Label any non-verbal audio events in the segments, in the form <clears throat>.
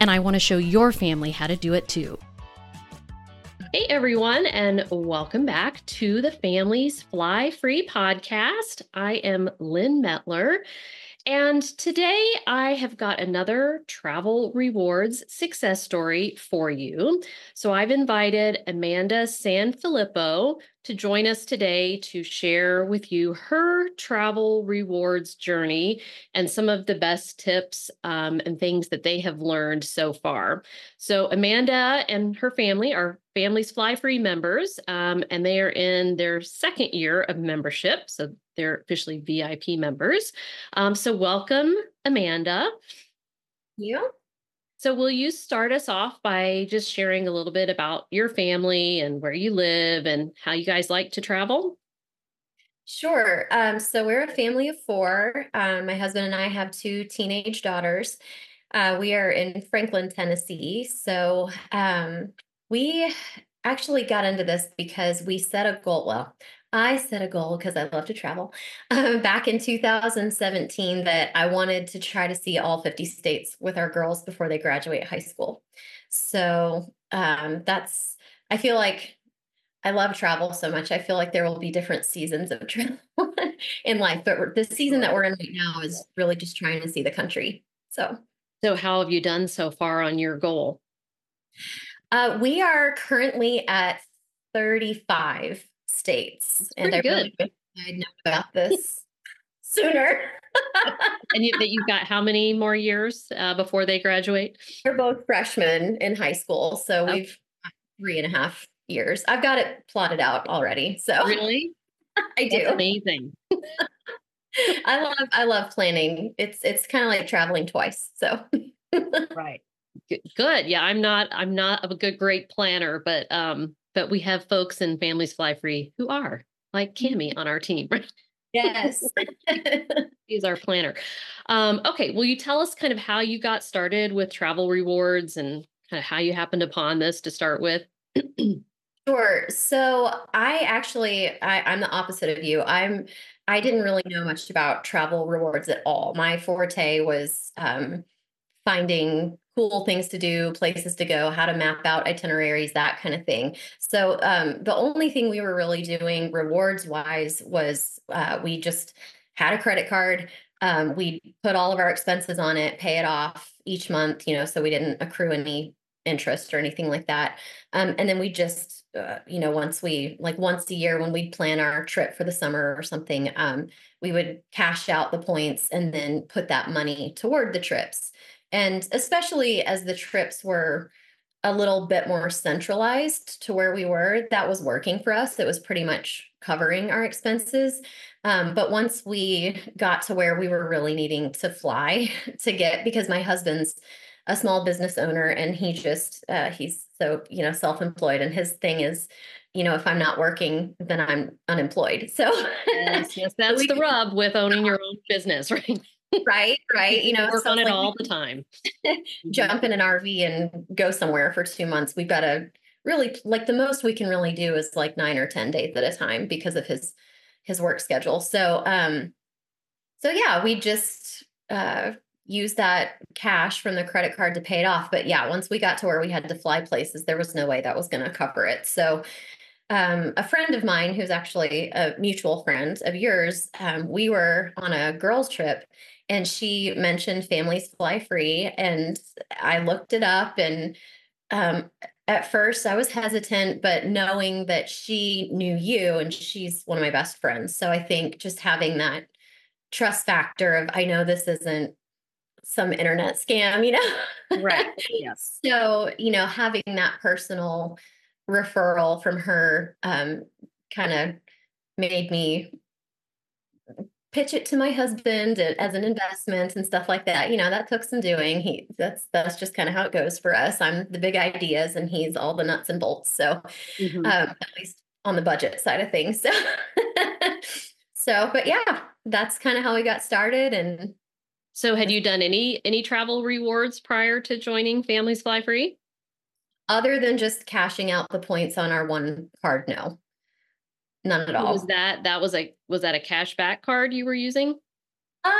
and I want to show your family how to do it too. Hey everyone, and welcome back to the Families Fly Free podcast. I am Lyn Mettler, and today I have got another travel rewards success story for you. So I've invited Amanda Sanfilippo to join us today to share with you her travel rewards journey and some of the best tips um, and things that they have learned so far. So, Amanda and her family are Families Fly Free members, um, and they are in their second year of membership. So, they're officially VIP members. Um, so, welcome, Amanda. You. So, will you start us off by just sharing a little bit about your family and where you live and how you guys like to travel? Sure. Um, so, we're a family of four. Um, my husband and I have two teenage daughters. Uh, we are in Franklin, Tennessee. So, um, we actually got into this because we set a goal. Well, I set a goal because I love to travel um, back in 2017 that I wanted to try to see all 50 states with our girls before they graduate high school. So um, that's, I feel like I love travel so much. I feel like there will be different seasons of <laughs> travel in life, but the season that we're in right now is really just trying to see the country. So, so how have you done so far on your goal? Uh, we are currently at 35 states. and they're good. Really I know about this <laughs> sooner. <laughs> and you, that you've got how many more years uh, before they graduate? They're both freshmen in high school, so oh. we've three and a half years. I've got it plotted out already. So really, <laughs> I do. That's amazing. I love I love planning. It's it's kind of like traveling twice. So right. Good. Yeah, I'm not I'm not a good great planner, but um but we have folks in Families Fly Free who are like Cami on our team, <laughs> right? Yes. <laughs> She's our planner. Um, okay. Will you tell us kind of how you got started with travel rewards and kind of how you happened upon this to start with? <clears throat> sure. So I actually I, I'm the opposite of you. I'm I didn't really know much about travel rewards at all. My forte was um, finding cool things to do, places to go, how to map out itineraries, that kind of thing. So um, the only thing we were really doing rewards wise was uh, we just had a credit card. Um, we put all of our expenses on it, pay it off each month, you know, so we didn't accrue any interest or anything like that. Um, and then we just, uh, you know, once we like once a year when we'd plan our trip for the summer or something, um, we would cash out the points and then put that money toward the trips. And especially as the trips were a little bit more centralized to where we were, that was working for us. It was pretty much covering our expenses. Um, but once we got to where we were really needing to fly <laughs> to get, because my husband's a small business owner and he just, uh, he's so, you know, self employed. And his thing is, you know, if I'm not working, then I'm unemployed. So, yes, yes <laughs> that's we, the rub with owning your own business, <laughs> right? Right <laughs> right you know work on it all the time. <laughs> Jump in an rv and go somewhere for two months. We've got to really like the most we can really do is like nine or ten days at a time because of his his work schedule. So um so yeah we just uh use that cash from the credit card to pay it off. But yeah once we got to where we had to fly places there was no way that was going to cover it. So um, a friend of mine who's actually a mutual friend of yours um, we were on a girls trip and she mentioned families fly free and i looked it up and um, at first i was hesitant but knowing that she knew you and she's one of my best friends so i think just having that trust factor of i know this isn't some internet scam you know? Right <laughs> yes. So you know having that personal referral from her um, kind of made me pitch it to my husband as an investment and stuff like that. You know, that took some doing. He that's that's just kind of how it goes for us. I'm the big ideas and he's all the nuts and bolts. So mm-hmm. um, at least on the budget side of things. <laughs> So so but yeah, that's kind of how we got started and so had you done any any travel rewards prior to joining Families Fly Free? Other than just cashing out the points on our one card, no. None at all. Was that that was a was that a cashback card you were using? Uh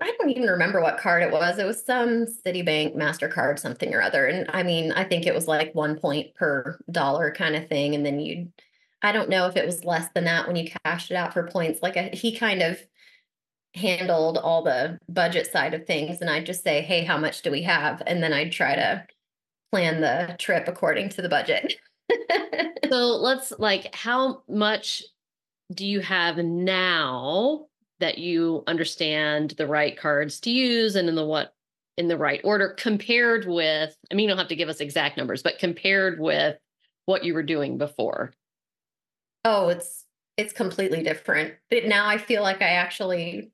I don't even remember what card it was. It was some Citibank Mastercard something or other. And I mean, I think it was like one point per dollar kind of thing. And then you'd I don't know if it was less than that when you cashed it out for points. Like a, he kind of handled all the budget side of things and I'd just say, "Hey, how much do we have?" and then I'd try to plan the trip according to the budget. <laughs> <laughs> so, let's like how much do you have now that you understand the right cards to use and in the what in the right order compared with I mean you don't have to give us exact numbers, but compared with what you were doing before? Oh, it's it's completely different. But now I feel like I actually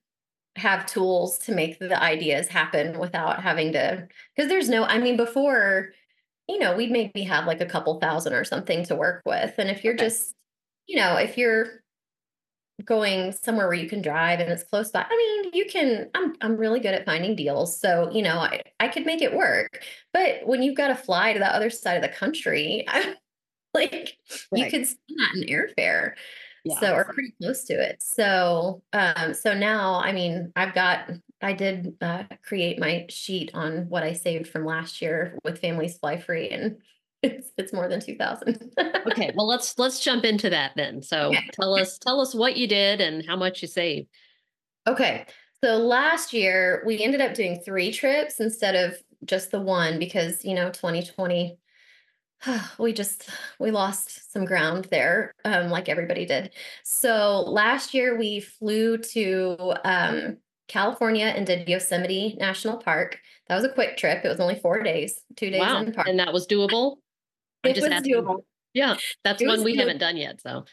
have tools to make the ideas happen without having to because there's no i mean before you know we'd maybe have like a couple thousand or something to work with and if you're okay. just you know if you're going somewhere where you can drive and it's close by i mean you can i'm i'm really good at finding deals so you know i i could make it work but when you've got to fly to the other side of the country I, <laughs> like right. you could spend that in airfare yeah. So or pretty close to it. So um so now I mean I've got I did uh, create my sheet on what I saved from last year with Families Fly Free and <laughs> it's it's more than 2000. okay, well let's let's jump into that then. So tell us tell us what you did and how much you saved. Okay. So last year we ended up doing 3 trips instead of just the one because, you know, 2020 <sighs> we just we lost some ground there um, like everybody did so last year we flew to um, california and did yosemite national park. That was a quick trip. It was only four days two days wow. in park. and that was doable? It was doable. Yeah that's it one we doable. haven't done yet so.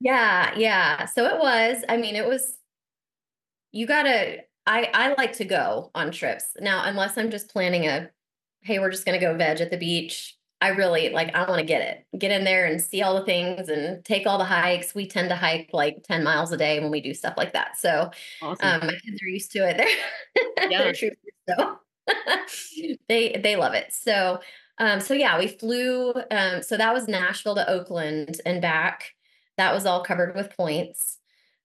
Yeah yeah. So it was i mean it was you gotta i i like to go on trips. Now unless i'm just planning a hey we're just gonna go veg at the beach I really like I want to get it. Get in there and see all the things and take all the hikes. We tend to hike like 10 miles a day when we do stuff like that. So awesome. um, my kids are used to it. <laughs> They're, yeah. they're troopers, so <laughs> they they love it. So um, so yeah, we flew um, so that was Nashville to Oakland and back. That was all covered with points.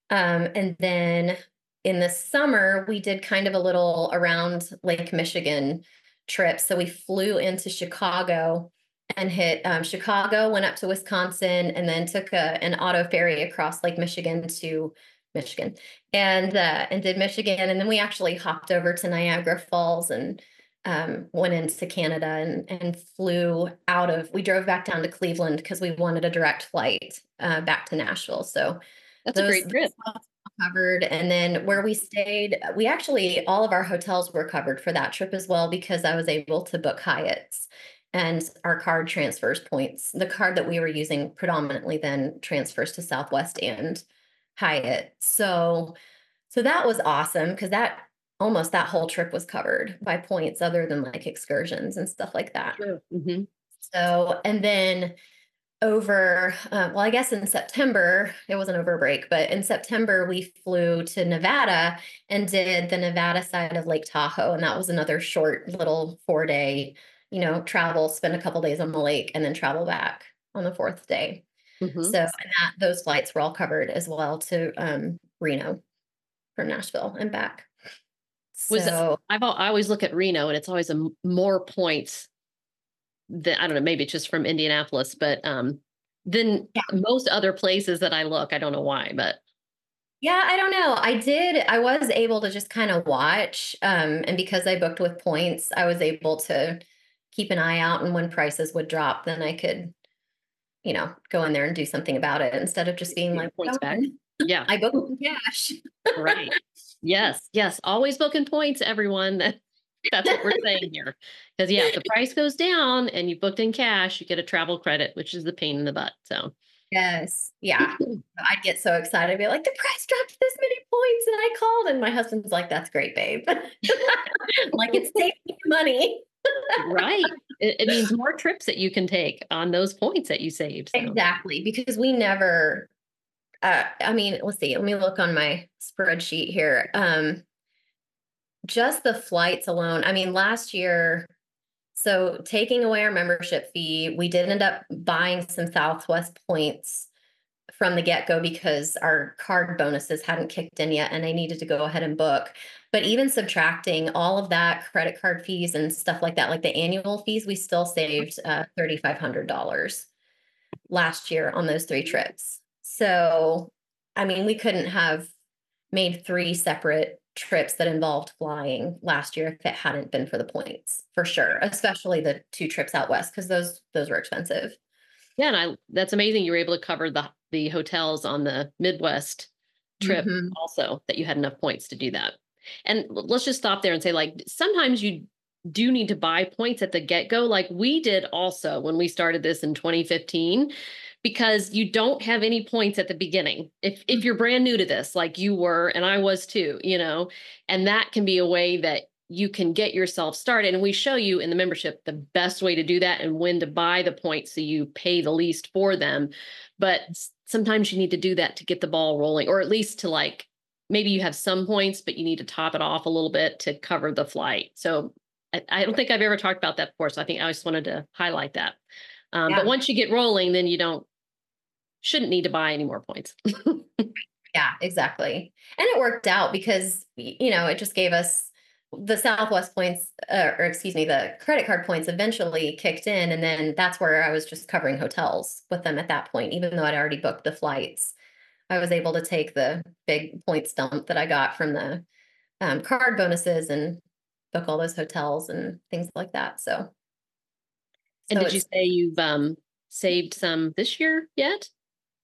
Um, and then in the summer, we did kind of a little around Lake Michigan trip. So we flew into Chicago and hit um, Chicago, went up to Wisconsin, and then took a, an auto ferry across Lake Michigan to Michigan, and uh, and did Michigan, and then we actually hopped over to Niagara Falls and um, went into Canada and and flew out of. We drove back down to Cleveland because we wanted a direct flight uh, back to Nashville. So that's those, a great trip. Covered, and then where we stayed, we actually all of our hotels were covered for that trip as well because I was able to book Hyatt's and our card transfers points. The card that we were using predominantly then transfers to Southwest and Hyatt. So so that was awesome because that almost that whole trip was covered by points other than like excursions and stuff like that. Sure. Mm-hmm. So and then over uh, well i guess in september it wasn't over break but in september we flew to nevada and did the nevada side of lake tahoe and that was another short little four day you know, travel, spend a couple days on the lake, and then travel back on the fourth day. Mm-hmm. So that, those flights were all covered as well to um, Reno from Nashville and back. Was so, I've I always look at Reno and it's always a more points than I don't know maybe it's just from Indianapolis, but um, than yeah. most other places that I look. I don't know why, but yeah, I don't know. I did. I was able to just kind of watch, um, and because I booked with points, I was able to keep an eye out and when prices would drop then i could you know go in there and do something about it instead of just being like points oh, back <laughs> yeah i book in cash right yes yes always booking points everyone that's what we're saying here because yeah if the price goes down and you booked in cash you get a travel credit which is the pain in the butt so Yes. Yeah. <clears throat> I'd get so excited. I'd be like, the price dropped this many points. And I called, and my husband's like, that's great, babe. <laughs> like, it's saving money. Right. It, it, means more trips that you can take on those points that you saved. So. Exactly. Because we never, uh, I mean, let's see, let me look on my spreadsheet here. Um, just the flights alone. I mean, last year, so taking away our membership fee, we did end up buying some Southwest points from the get go because our card bonuses hadn't kicked in yet and I needed to go ahead and book. But even subtracting all of that credit card fees and stuff like that, like the annual fees, we still saved uh, $3,500 last year on those three trips. So, I mean, we couldn't have made three separate trips that involved flying last year if it hadn't been for the points for sure especially the two trips out west because those those were expensive yeah and i that's amazing you were able to cover the the hotels on the midwest trip mm-hmm. also that you had enough points to do that and let's just stop there and say like sometimes you do need to buy points at the get-go like we did also when we started this in 2015 because you don't have any points at the beginning. If if mm. you're brand new to this, like you were and I was too, you know, and that can be a way that you can get yourself started. And we show you in the membership the best way to do that and when to buy the points so you pay the least for them. But sometimes you need to do that to get the ball rolling, or at least to like maybe you have some points, but you need to top it off a little bit to cover the flight. So I, I don't think I've ever talked about that before. So I think I just wanted to highlight that. Um, yeah. But once you get rolling, then you don't shouldn't need to buy any more points. <laughs> yeah, exactly. And it worked out because, you know, it just gave us the Southwest points, uh, or excuse me, the credit card points eventually kicked in. And then that's where I was just covering hotels with them at that point, even though I'd already booked the flights. I was able to take the big points dump that I got from the um, card bonuses and book all those hotels and things like that. So, and so did you say you've um, saved some this year yet?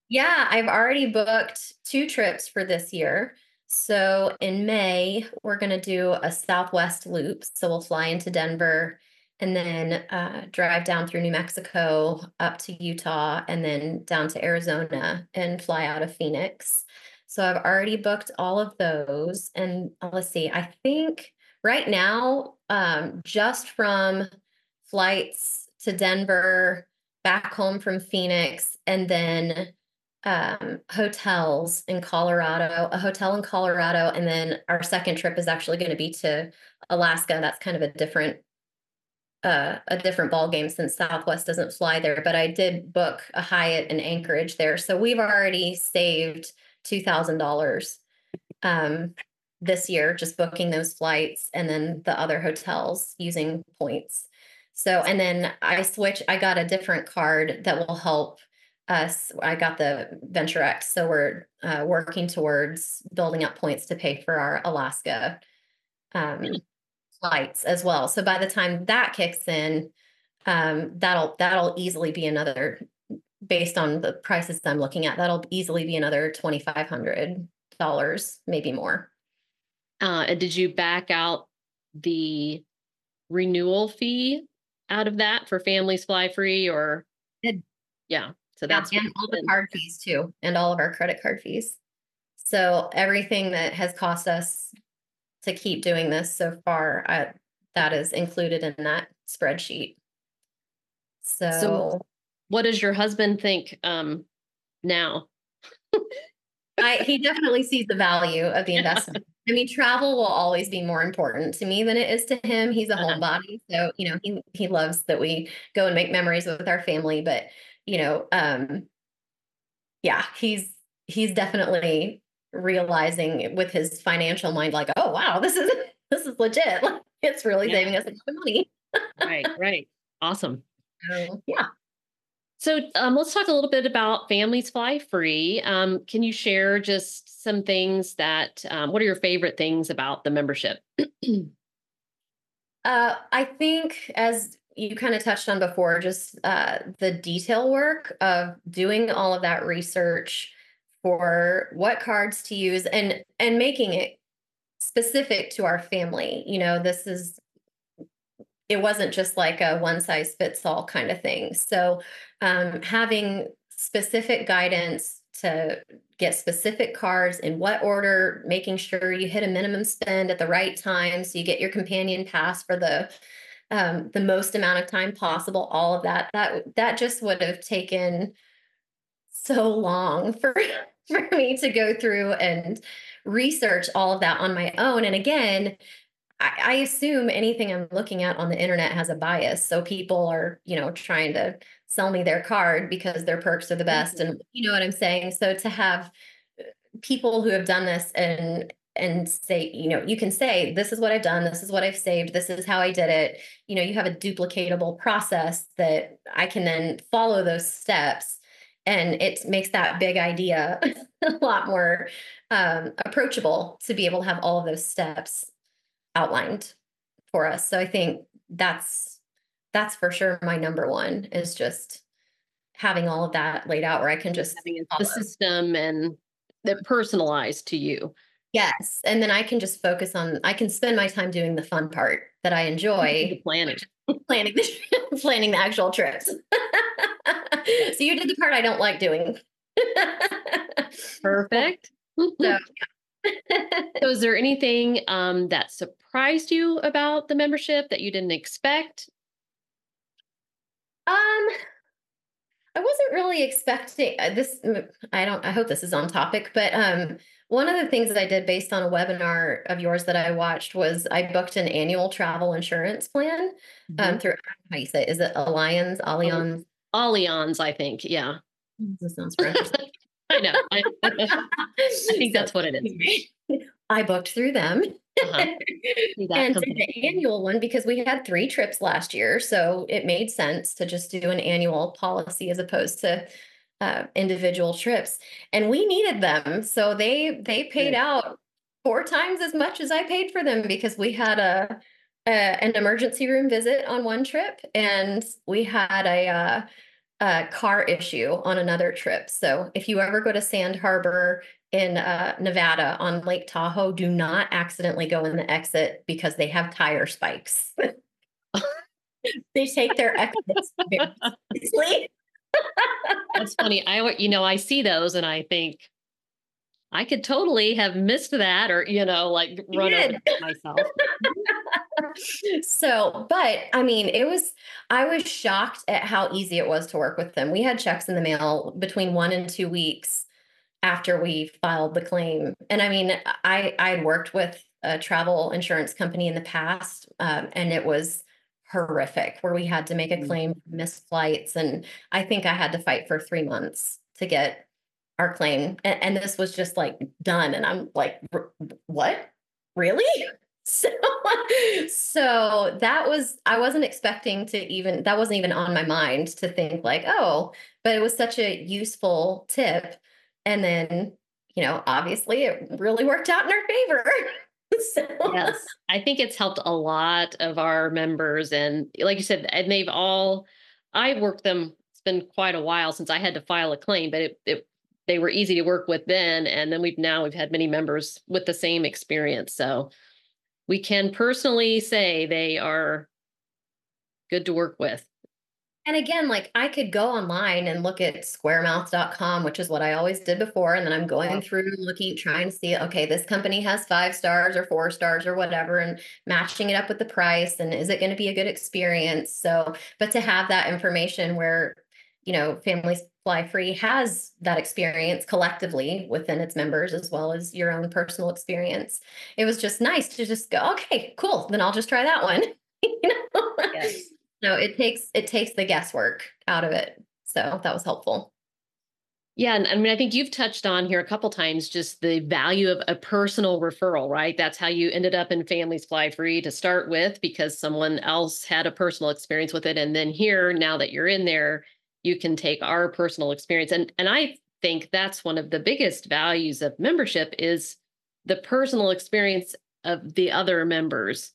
Yeah, I've already booked two trips for this year. So in May, we're going to do a Southwest loop. So we'll fly into Denver and then uh, drive down through New Mexico up to Utah and then down to Arizona and fly out of Phoenix. So I've already booked all of those. And uh, let's see, I think right now, um, just from flights to Denver, back home from Phoenix, and then um, hotels in Colorado, a hotel in Colorado, and then our second trip is actually going to be to Alaska. That's kind of a different uh, a different ball game since Southwest doesn't fly there. But I did book a Hyatt in Anchorage there, so we've already saved two thousand dollars um, this year just booking those flights and then the other hotels using points. So and then I switch. I got a different card that will help us i got the venture x so we're uh, working towards building up points to pay for our alaska um, flights as well. So by the time that kicks in um, that'll that'll easily be another based on the prices i'm looking at that'll easily be another $2500 maybe more. Uh, and did you back out the renewal fee out of that for families fly free or? It, yeah so that's yeah, and all the card fees too, and all of our credit card fees. So everything that has cost us to keep doing this so far, I, that is included in that spreadsheet. So, so what does your husband think um, now? <laughs> I, he definitely sees the value of the investment. <laughs> I mean, travel will always be more important to me than it is to him. He's a uh-huh. homebody, so you know he he loves that we go and make memories with our family. But you know, um, yeah, he's he's definitely realizing with his financial mind, like, oh wow, this is <laughs> this is legit. <laughs> it's really yeah. saving us a lot of money. <laughs> right, right. Awesome. Um, yeah. So um, let's talk a little bit about Families Fly Free. Um, can you share just some things that, um, what are your favorite things about the membership? <clears throat> uh, I think as you kind of touched on before, just uh, the detail work of doing all of that research for what cards to use and and making it specific to our family. You know, this is it wasn't just like a one size fits all kind of thing. So um, having specific guidance to get specific cards in what order, making sure you hit a minimum spend at the right time so you get your companion pass for the um, the most amount of time possible. All of that that that just would have taken so long for <laughs> for me to go through and research all of that on my own. And again, I, I assume anything I'm looking at on the internet has a bias. So people are, you know, trying to sell me their card because their perks are the best. Mm-hmm. And you know what I'm saying? So to have uh, people who have done this and and say, you know, you can say, this is what I've done, this is what I've saved, this is how I did it. You know, you have a duplicatable process that I can then follow those steps. And it makes that big idea <laughs> a lot more um, approachable to be able to have all of those steps outlined for us. So I think that's that's for sure my number one is just having all of that laid out where I can just having the system and that personalized to you. Yes. And then I can just focus on I can spend my time doing the fun part that I enjoy. Planning. planning the <laughs> planning the actual trips. <laughs> <laughs> so you did the part I don't like doing. <laughs> Perfect. so, <laughs> yeah. so is there anything um, that surprised you about the membership that you didn't expect? Um, I wasn't really expecting uh, this. I don't. I hope this is on topic, but um, one of the things that I did based on a webinar of yours that I watched was I booked an annual travel insurance plan um, mm-hmm. um, through how you say it? Is it Allianz? Allianz? Allianz, I think. Yeah. <laughs> This sounds. <laughs> I know. I, <laughs> I think that's what it is. I booked through them. Uh-huh. and the annual one because we had three trips last year. So it made sense to just do an annual policy as opposed to uh, individual trips. And we needed them. So they they paid yeah. out four times as much as I paid for them because we had a, an emergency room visit on one trip and we had a uh, a car issue on another trip. So if you ever go to Sand Harbor in uh, Nevada on Lake Tahoe, do not accidentally go in the exit because they have tire spikes. <laughs> they take their exits seriously. <laughs> That's funny. I you know I see those and I think I could totally have missed that or, you know, like run over myself. <laughs> <laughs> so, but I mean, it was, I was shocked at how easy it was to work with them. We had checks in the mail between one and two weeks after we filed the claim. And I mean, I, I had worked with a travel insurance company in the past, um, and it was horrific where we had to make a mm. claim, missed flights. And I think I had to fight for three months to get our claim and, and this was just like done and i'm like what really so <laughs> so that was i wasn't expecting to even that wasn't even on my mind to think like oh but it was such a useful tip. And then you know obviously it really worked out in our favor. <laughs> So. yes. I think it's helped a lot of our members and like you said and they've all i worked them it's been quite a while since i had to file a claim but it, it they were easy to work with then and then we've now we've had many members with the same experience. So we can personally say they are good to work with. And again like i could go online and look at squaremouth.com which is what i always did before and then i'm going through looking trying to see okay this company has five stars or four stars or whatever and matching it up with the price and is it going to be a good experience? So but to have that information where you know families Fly Free has that experience collectively within its members as well as your own personal experience. It was just nice to just go, okay, cool. Then I'll just try that one. <laughs> you know? Yes. <laughs> So it takes it takes the guesswork out of it. So that was helpful. Yeah, and I mean, I think you've touched on here a couple times just the value of a personal referral, right? That's how you ended up in Families Fly Free to start with because someone else had a personal experience with it. And then here, now that you're in there, you can take our personal experience. And and i think that's one of the biggest values of membership is the personal experience of the other members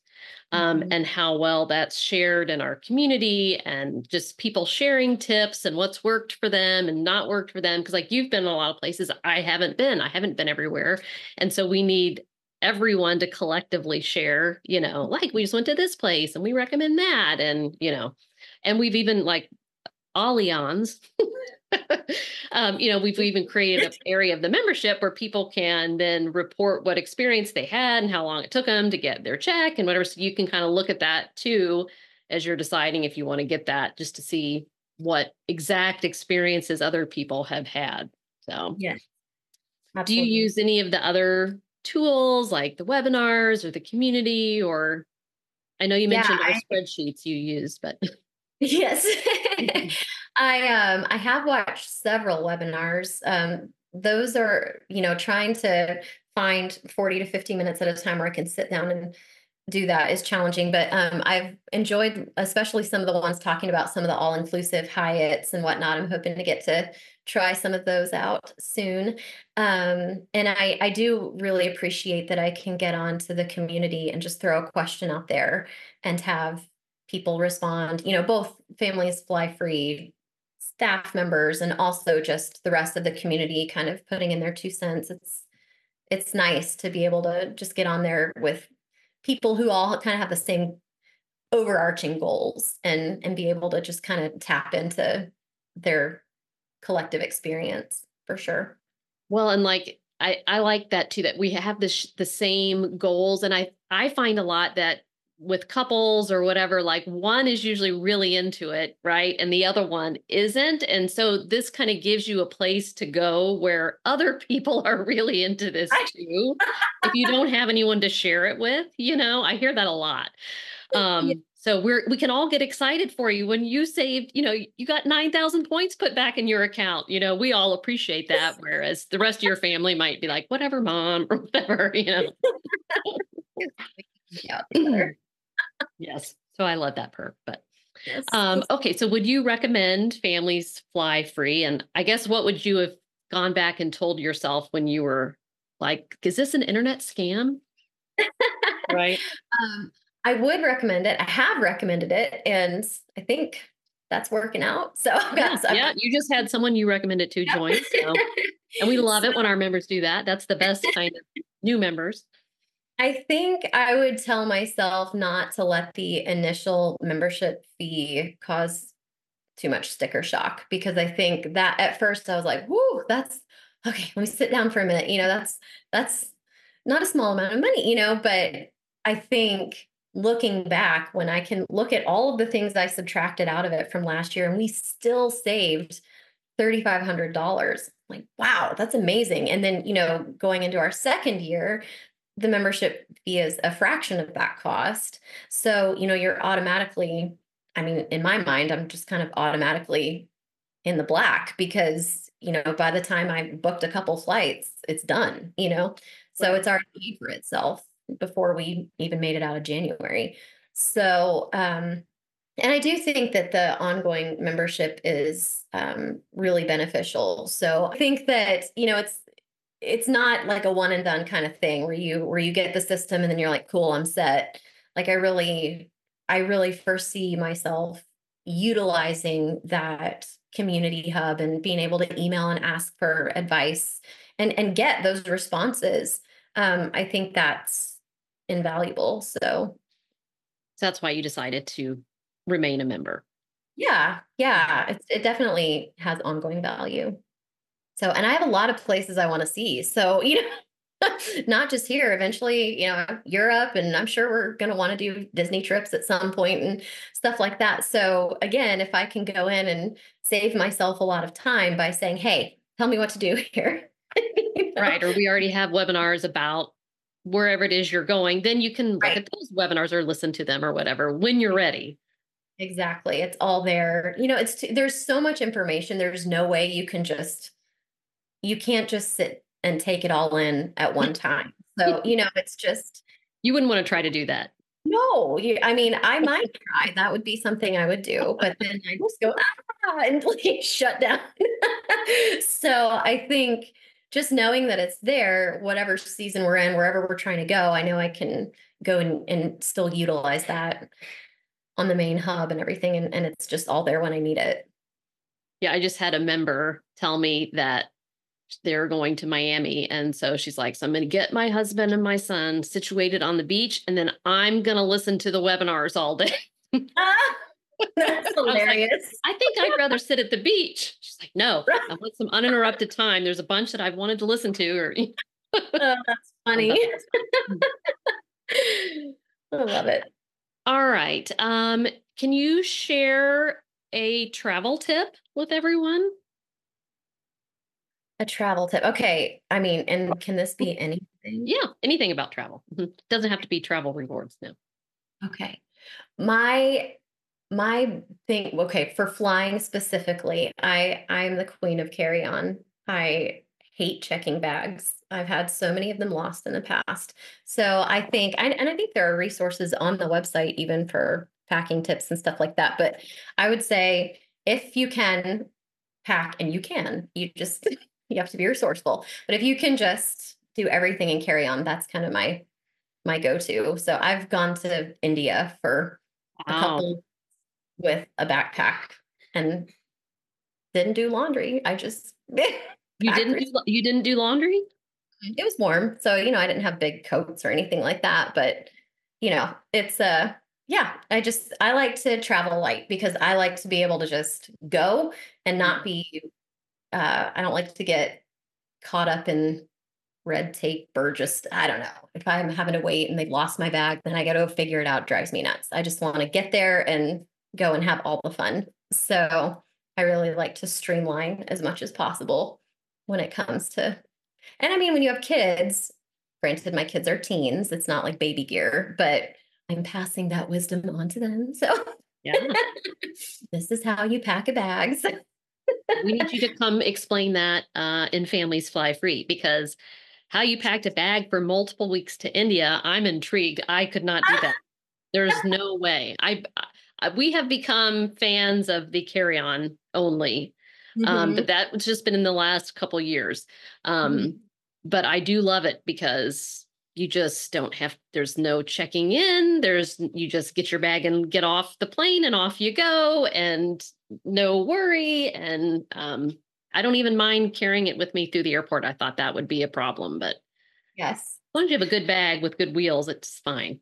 um, mm-hmm. and how well that's shared in our community and just people sharing tips and what's worked for them and not worked for them. Because like you've been in a lot of places i haven't been. I haven't been everywhere. And so we need everyone to collectively share you know like we just went to this place and we recommend that and you know and we've even like Allianz <laughs> um, you know, we've even created an area of the membership where people can then report what experience they had and how long it took them to get their check and whatever. So you can kind of look at that too as you're deciding if you want to get that just to see what exact experiences other people have had. So, yeah. Do you use any of the other tools like the webinars or the community or I know you mentioned yeah, I, spreadsheets you use, but <laughs> yes. Mm-hmm. <laughs> I um I have watched several webinars. Um those are, you know, trying to find 40 to 50 minutes at a time where I can sit down and do that is challenging but um, i've enjoyed especially some of the ones talking about some of the all-inclusive hyatts and whatnot i'm hoping to get to try some of those out soon um, and I, I do really appreciate that i can get on to the community and just throw a question out there and have people respond you know both families fly free staff members and also just the rest of the community kind of putting in their two cents. It's it's nice to be able to just get on there with people who all kind of have the same overarching goals and and be able to just kind of tap into their collective experience for sure. Well and like i i like that too that we have this the same goals and i i find a lot that with couples or whatever, like one is usually really into it, right? And the other one isn't. And so this kind of gives you a place to go where other <laughs> people are really into this too. if you don't <laughs> have anyone to share it with, you know, I hear that a lot. Um, yeah. So we're we can all get excited for you when you saved, you know, you got 9,000 points put back in your account. You know, we all appreciate that <laughs> whereas the rest of your family might be like, whatever, mom, or whatever, you know. yeah yes. So I love that perk. But yes. um, okay, so would you recommend families fly free? And I guess what would you have gone back and told yourself when you were like, is this an internet scam? <laughs> right. Um, I would recommend it. I have recommended it, and I think that's working out. So yeah, yeah, you just had someone you recommended to join. So. and we <laughs> love it when our members do that. That's the best kind of new members. I think I would tell myself not to let the initial membership fee cause too much sticker shock because I think that at first I was like, whoo, that's okay, let me sit down for a minute. You know, that's that's not a small amount of money, you know, but I think looking back when I can look at all of the things I subtracted out of it from last year and we still saved $3,500. Like, wow, that's amazing. And then, you know, going into our second year, the membership fee is a fraction of that cost. So, you know, you're automatically, I mean, in my mind, I'm just kind of automatically in the black because, you know, by the time I booked a couple flights, it's done, you know? So it's already paid for itself before we even made it out of January. So, um, and I do think that the ongoing membership is um, really beneficial. So I think that, you know, it's it's not like a one and done kind of thing where you where you get the system and then you're like cool i'm set. Like i really i really foresee myself utilizing that community hub and being able to email and ask for advice and and get those responses. Um i think that's invaluable so. So that's why you decided to remain a member. Yeah yeah it, it definitely has ongoing value so, and I have a lot of places I want to see. So, <laughs> you know, not just here, eventually, you know, Europe, and I'm sure we're going to want to do Disney trips at some point and stuff like that. So, again, if I can go in and save myself a lot of time by saying, hey, tell me what to do <laughs> here. <laughs> you know? Right. Or we already have webinars about wherever it is you're going, then you can right. look at those webinars or listen to them or whatever when you're ready. Exactly. It's all there. You know, it's there's so much information. There's no way you can just you can't just sit and take it all in at one <laughs> time. So, you know, it's just you wouldn't want to try to do that. No, you, I mean, I might try. That would be something I would do, but then I just go ah, and like <laughs> shut down. <laughs> so I think just knowing that it's there, whatever season we're in, wherever we're trying to go, I know I can go and, and still utilize that on the main hub and everything. And, and it's just all there when I need it. Yeah, I just had a member tell me that they're going to Miami. And so she's like, so I'm going to get my husband and my son situated on the beach, and then I'm going to listen to the webinars all day. <laughs> <laughs> That's hilarious. I, like, I think I'd rather sit at the beach. She's like, no, I want some uninterrupted time. There's a bunch that I've wanted to listen to. Or <laughs> oh, that's funny. I love it. All right. Um, can you share a travel tip with everyone? A travel tip. Okay. I mean, and can this be anything? Yeah, anything about travel. Mm-hmm. Doesn't have to be travel rewards now. Okay. My my thing okay for flying specifically i i'm the queen of carry on i hate checking bags i've had so many of them lost in the past so i think and, and i think there are resources on the website even for packing tips and stuff like that but i would say if you can pack and you can you just <laughs> you have to be resourceful but if you can just do everything and carry on that's kind of my my go-to so i've gone to india for wow. a couple with a backpack and didn't do laundry. I just <laughs> you didn't do, you didn't do laundry. It was warm, so you know I didn't have big coats or anything like that. But you know, it's a uh, yeah. I just I like to travel light because I like to be able to just go and not mm. be. Uh, I don't like to get caught up in red tape or just I don't know. If I'm having to wait and they've lost my bag, then I got to figure it out. Drives me nuts. I just want to get there and go and have all the fun. So I really like to streamline as much as possible when it comes to, and I mean, when you have kids, granted, my kids are teens, it's not like baby gear, but I'm passing that wisdom on to them. So yeah. <laughs> this is how you pack a bag. <laughs> we need you to come explain that uh, in Families Fly Free because how you packed a bag for multiple weeks to India, I'm intrigued. I could not do that. There's <laughs> no way. I uh, we have become fans of the carry on only. Um, mm-hmm. Um, but that's just been in the last couple years. Um, mm-hmm. But I do love it because you just don't have, there's no checking in. There's, you just get your bag and get off the plane and off you go and no worry. And um, I don't even mind carrying it with me through the airport. I thought that would be a problem, but yes. As long as you have a good bag with good wheels, it's fine.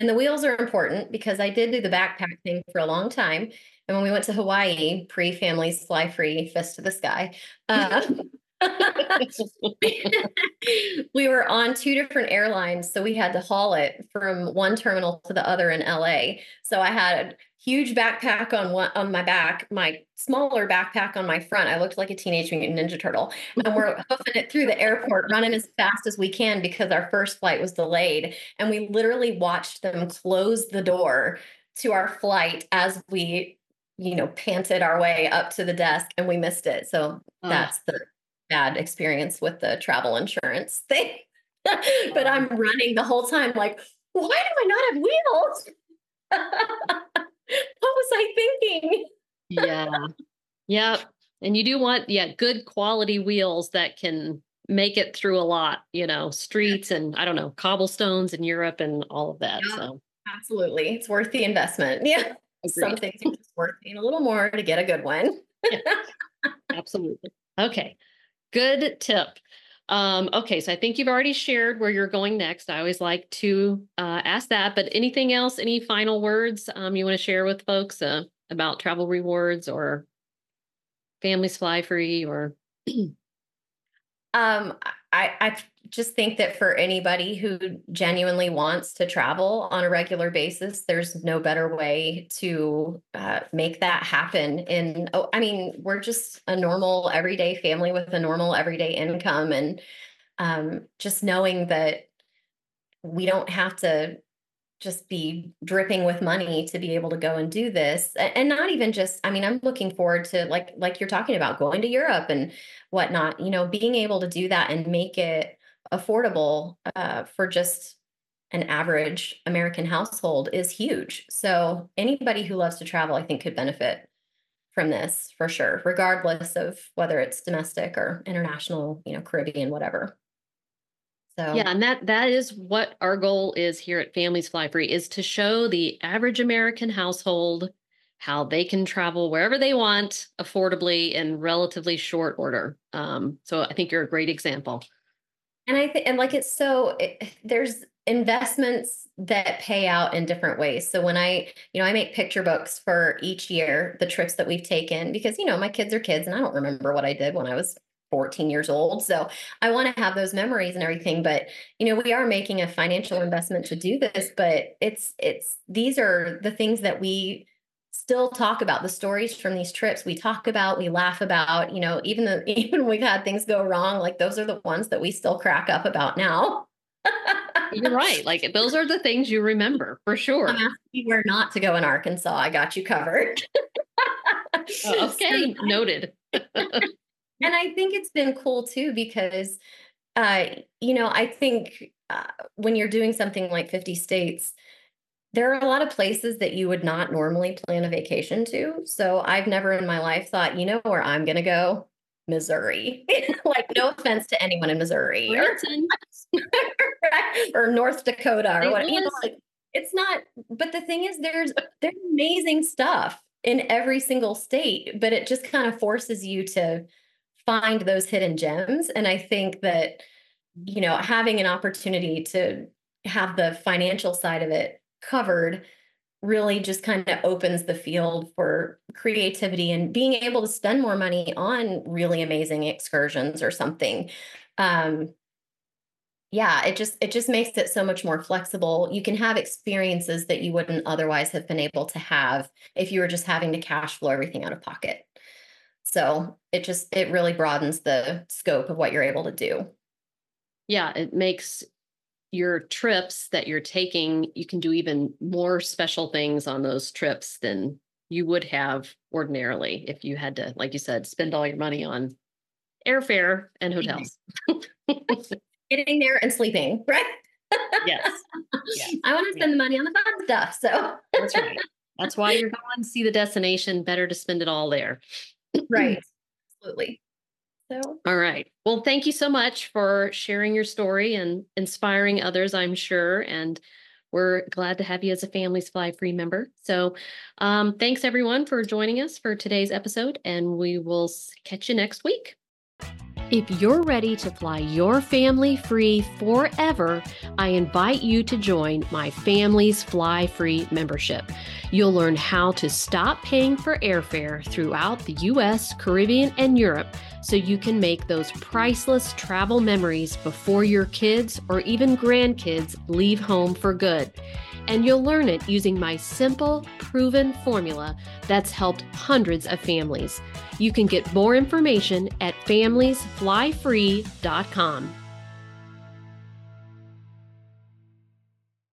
And the wheels are important because I did do the backpack thing for a long time. And when we went to Hawaii, pre families fly free, fist to the sky, uh, <laughs> <laughs> we were on two different airlines. So we had to haul it from one terminal to the other in LA. So I had a huge backpack on one on my back, my smaller backpack on my front. I looked like a teenage mutant ninja turtle. And we're <laughs> hoofing it through the airport, running as fast as we can because our first flight was delayed. And we literally watched them close the door to our flight as we, you know, panted our way up to the desk and we missed it. So oh. that's the bad experience with the travel insurance <laughs> thing. but I'm running the whole time like, why do I not have wheels? <laughs> what was I thinking? yeah. Yep. And you do want, yeah, good quality wheels that can make it through a lot, you know, streets and I don't know, cobblestones in Europe and all of that. Yeah, so absolutely. It's worth the investment. <laughs> Yeah. Agreed. Some things are just worth paying a little more to get a good one. yeah. Absolutely. Okay. Good tip. Um, okay, so I think you've already shared where you're going next. I always like to uh, ask that, but anything else, any final words um, you want to share with folks uh, about travel rewards or families fly free or? <clears throat> um, I, I just think that for anybody who genuinely wants to travel on a regular basis, there's no better way to uh, make that happen. And oh, I mean, we're just a normal everyday family with a normal everyday income, and um, just knowing that we don't have to just be dripping with money to be able to go and do this. And not even just i mean i'm looking forward to like like you're talking about going to europe and whatnot you know being able to do that and make it affordable uh, for just an average american household is huge. So anybody who loves to travel i think could benefit from this for sure regardless of whether it's domestic or international you know caribbean whatever so yeah, and that that is what our goal is here at Families Fly Free is to show the average American household how they can travel wherever they want affordably in relatively short order. Um, so I think you're a great example. And I think, and like it's so it, there's investments that pay out in different ways. So when I, you know, I make picture books for each year, the trips that we've taken, because, you know, my kids are kids and I don't remember what I did when I was 14 years old. So I want to have those memories and everything. But, you know, we are making a financial investment to do this, but it's, it's, these are the things that we, still talk about the stories from these trips we talk about we laugh about you know even the <laughs> even we've had things go wrong like those are the ones that we still crack up about now you're right like those are the things you remember for sure I'm asking you where not to go in arkansas i got you covered oh, okay <laughs> noted <laughs> and i think it's been cool too because uh you know i think uh, when you're doing something like 50 states there are a lot of places that you would not normally plan a vacation to. So I've never in my life thought, you know where I'm going to go? Missouri. <laughs> like, no offense to anyone in Missouri or, or, <laughs> North Dakota or what. You know, like, it's not. But the thing is, there's there's amazing stuff in every single state, but it just kind of forces you to find those hidden gems. And I think that you know having an opportunity to have the financial side of it covered really just kind of opens the field for creativity and being able to spend more money on really amazing excursions or something. Um yeah it just it just makes it so much more flexible. You can have experiences that you wouldn't otherwise have been able to have if you were just having to cash flow everything out of pocket so it just it really broadens the scope of what you're able to do yeah it makes your trips that you're taking, you can do even more special things on those trips than you would have ordinarily if you had to, like you said, spend all your money on airfare and hotels. <laughs> Getting there and sleeping, <laughs> right? yes. yes. I want to spend the money on the fun stuff. So that's right. That's why you're going to see the destination. Better to spend it all there. Right. <clears throat> Absolutely. So, all right. Well, thank you so much for sharing your story and inspiring others, I'm sure. And we're glad to have you as a Families Fly Free member. So, um, thanks everyone for joining us for today's episode, and we will catch you next week. If you're ready to fly your family free forever, I invite you to join my Families Fly Free membership. You'll learn how to stop paying for airfare throughout the US, Caribbean, and Europe so you can make those priceless travel memories before your kids or even grandkids leave home for good and you'll learn it using my simple, proven formula that's helped hundreds of families. You can get more information at familiesflyfree.com.